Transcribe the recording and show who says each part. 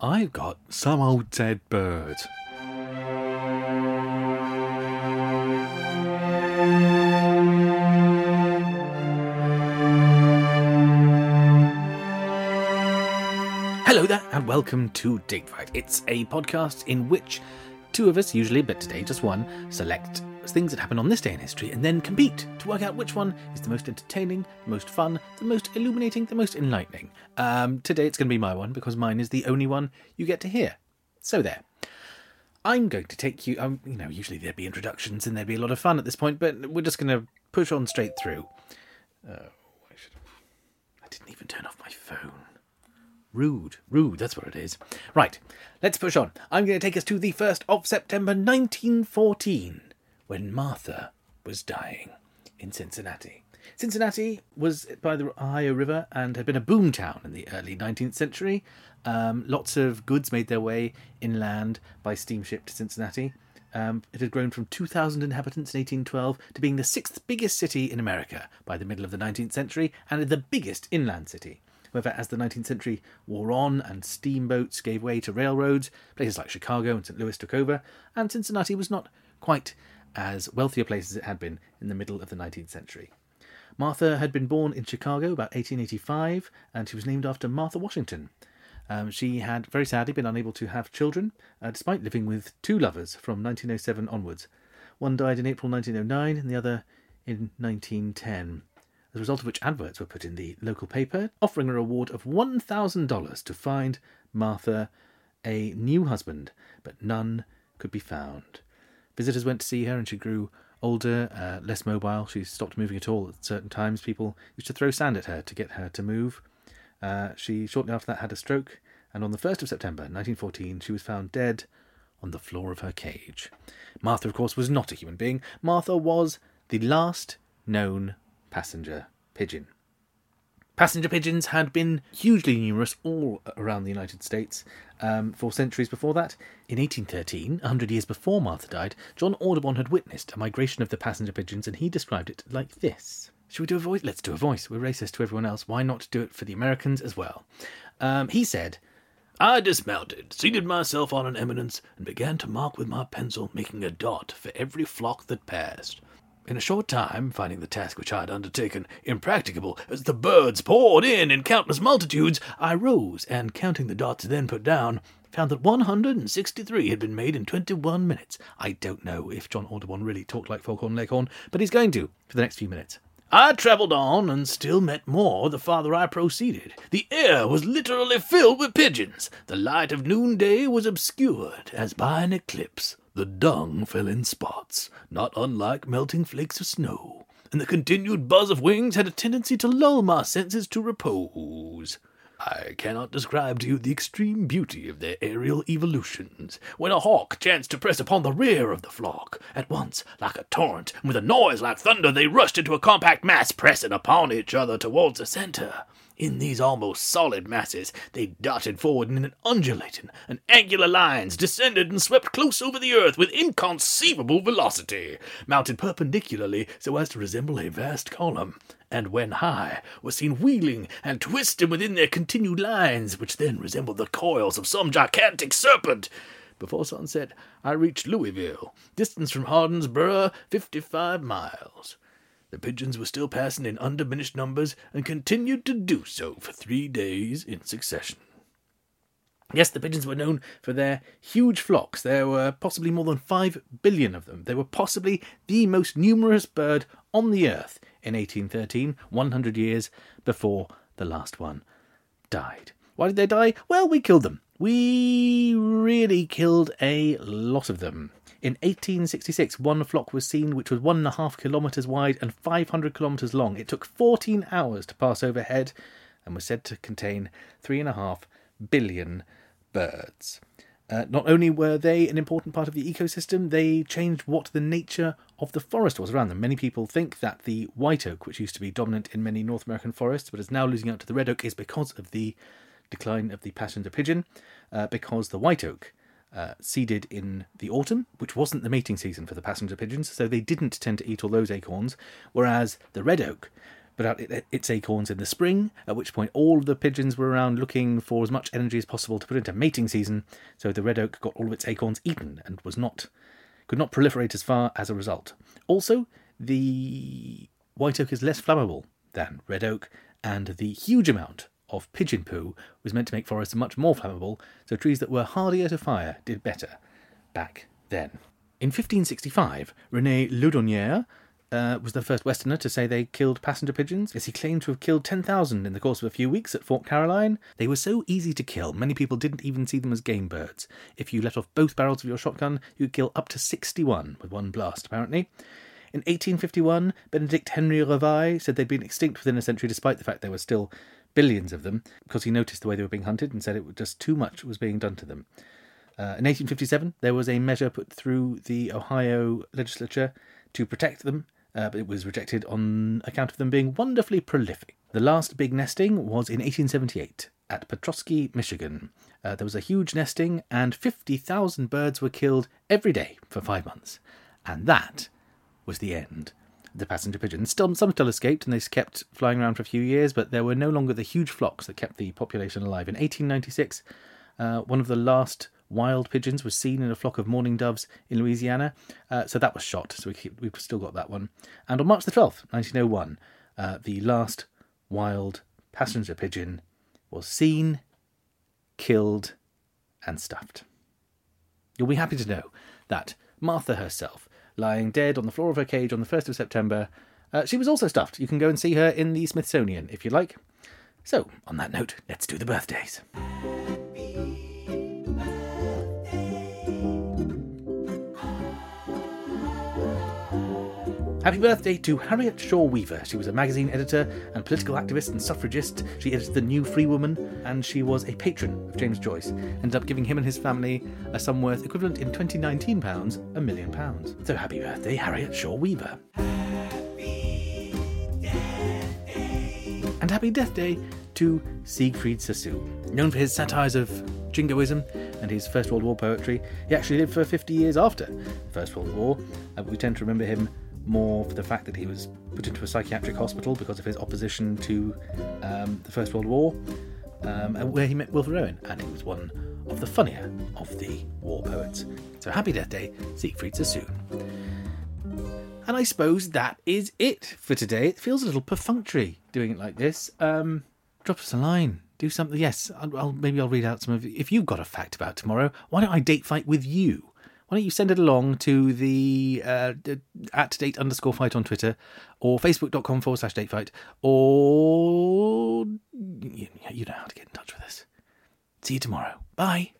Speaker 1: I've got some old dead bird. Hello there, and welcome to Date Fight. It's a podcast in which two of us, usually, but today just one, select things that happen on this day in history and then compete to work out which one is the most entertaining, the most fun, the most illuminating, the most enlightening. Um, today it's going to be my one because mine is the only one you get to hear. So there. I'm going to take you. Um, you know, usually there'd be introductions and there'd be a lot of fun at this point, but we're just going to push on straight through. Uh, I, should... I didn't even turn off my phone. Rude, rude, that's what it is. Right, let's push on. I'm going to take us to the 1st of September 1914 when Martha was dying in Cincinnati. Cincinnati was by the Ohio River and had been a boom town in the early 19th century. Um, lots of goods made their way inland by steamship to Cincinnati. Um, it had grown from 2,000 inhabitants in 1812 to being the sixth biggest city in America by the middle of the 19th century and the biggest inland city. However, as the 19th century wore on and steamboats gave way to railroads, places like Chicago and St. Louis took over, and Cincinnati was not quite as wealthy a place as it had been in the middle of the 19th century. Martha had been born in Chicago about 1885, and she was named after Martha Washington. Um, she had very sadly been unable to have children, uh, despite living with two lovers from 1907 onwards. One died in April 1909, and the other in 1910 as a result of which adverts were put in the local paper offering a reward of $1,000 to find Martha a new husband, but none could be found. Visitors went to see her, and she grew older, uh, less mobile. She stopped moving at all at certain times. People used to throw sand at her to get her to move. Uh, she shortly after that had a stroke, and on the 1st of September 1914, she was found dead on the floor of her cage. Martha, of course, was not a human being. Martha was the last known passenger pigeon. Passenger pigeons had been hugely numerous all around the United States um, for centuries before that. In 1813, a hundred years before Martha died, John Audubon had witnessed a migration of the passenger pigeons, and he described it like this. Should we do a voice? Let's do a voice. We're racist to everyone else. Why not do it for the Americans as well? Um, he said, I dismounted, seated myself on an eminence, and began to mark with my pencil, making a dot for every flock that passed. In a short time, finding the task which I had undertaken impracticable, as the birds poured in in countless multitudes, I rose, and counting the dots then put down, found that 163 had been made in 21 minutes. I don't know if John Audubon really talked like Foghorn Leghorn, but he's going to for the next few minutes. I travelled on and still met more the farther I proceeded. The air was literally filled with pigeons. The light of noonday was obscured as by an eclipse. The dung fell in spots, not unlike melting flakes of snow, and the continued buzz of wings had a tendency to lull my senses to repose. I cannot describe to you the extreme beauty of their aerial evolutions. When a hawk chanced to press upon the rear of the flock, at once, like a torrent, and with a noise like thunder, they rushed into a compact mass, pressing upon each other towards the centre. In these almost solid masses, they darted forward in an undulating and angular lines, descended and swept close over the earth with inconceivable velocity, mounted perpendicularly so as to resemble a vast column, and when high, were seen wheeling and twisting within their continued lines, which then resembled the coils of some gigantic serpent. Before sunset, I reached Louisville, distance from Hardinsburgh fifty-five miles. The pigeons were still passing in undiminished numbers and continued to do so for three days in succession. Yes, the pigeons were known for their huge flocks. There were possibly more than five billion of them. They were possibly the most numerous bird on the earth in 1813, 100 years before the last one died. Why did they die? Well, we killed them. We really killed a lot of them. In 1866, one flock was seen which was one and a half kilometres wide and 500 kilometres long. It took 14 hours to pass overhead and was said to contain three and a half billion birds. Uh, not only were they an important part of the ecosystem, they changed what the nature of the forest was around them. Many people think that the white oak, which used to be dominant in many North American forests but is now losing out to the red oak, is because of the decline of the passenger pigeon, uh, because the white oak uh, seeded in the autumn, which wasn't the mating season for the passenger pigeons, so they didn't tend to eat all those acorns, whereas the red oak put out its acorns in the spring, at which point all the pigeons were around looking for as much energy as possible to put into mating season. So the red oak got all of its acorns eaten and was not could not proliferate as far as a result. Also, the white oak is less flammable than red oak, and the huge amount of pigeon poo was meant to make forests much more flammable, so trees that were hardier to fire did better back then. In 1565, Rene Laudonnière uh, was the first Westerner to say they killed passenger pigeons, as he claimed to have killed 10,000 in the course of a few weeks at Fort Caroline. They were so easy to kill, many people didn't even see them as game birds. If you let off both barrels of your shotgun, you could kill up to 61 with one blast, apparently. In 1851, Benedict Henry Révoil said they'd been extinct within a century despite the fact they were still billions of them, because he noticed the way they were being hunted and said it was just too much was being done to them. Uh, in 1857, there was a measure put through the Ohio legislature to protect them uh, but it was rejected on account of them being wonderfully prolific. The last big nesting was in 1878 at Petoskey, Michigan. Uh, there was a huge nesting, and 50,000 birds were killed every day for five months. And that was the end. The passenger pigeons. Still, some still escaped, and they kept flying around for a few years, but there were no longer the huge flocks that kept the population alive. In 1896, uh, one of the last wild pigeons was seen in a flock of mourning doves in Louisiana. Uh, so that was shot. So we keep, we've still got that one. And on March the 12th, 1901, uh, the last wild passenger pigeon was seen, killed, and stuffed. You'll be happy to know that Martha herself, lying dead on the floor of her cage on the 1st of September, uh, she was also stuffed. You can go and see her in the Smithsonian if you like. So, on that note, let's do the birthdays. Happy birthday to Harriet Shaw Weaver. She was a magazine editor and political activist and suffragist. She edited The New Free Woman and she was a patron of James Joyce. Ended up giving him and his family a sum worth equivalent in 2019 pounds, a million pounds. So happy birthday, Harriet Shaw Weaver. and happy death day to Siegfried Sassoon. Known for his satires of jingoism and his First World War poetry, he actually lived for 50 years after the First World War, uh, but we tend to remember him more for the fact that he was put into a psychiatric hospital because of his opposition to um, the First World War, um, where he met Wilfred Owen, and he was one of the funnier of the war poets. So happy Death Day, Siegfried Sassoon. And I suppose that is it for today. It feels a little perfunctory doing it like this. Um, drop us a line. Do something. Yes, I'll, I'll, maybe I'll read out some of. If you've got a fact about tomorrow, why don't I date fight with you? Why don't you send it along to the uh, at date underscore fight on Twitter or facebook.com forward slash date fight or you know how to get in touch with us. See you tomorrow. Bye.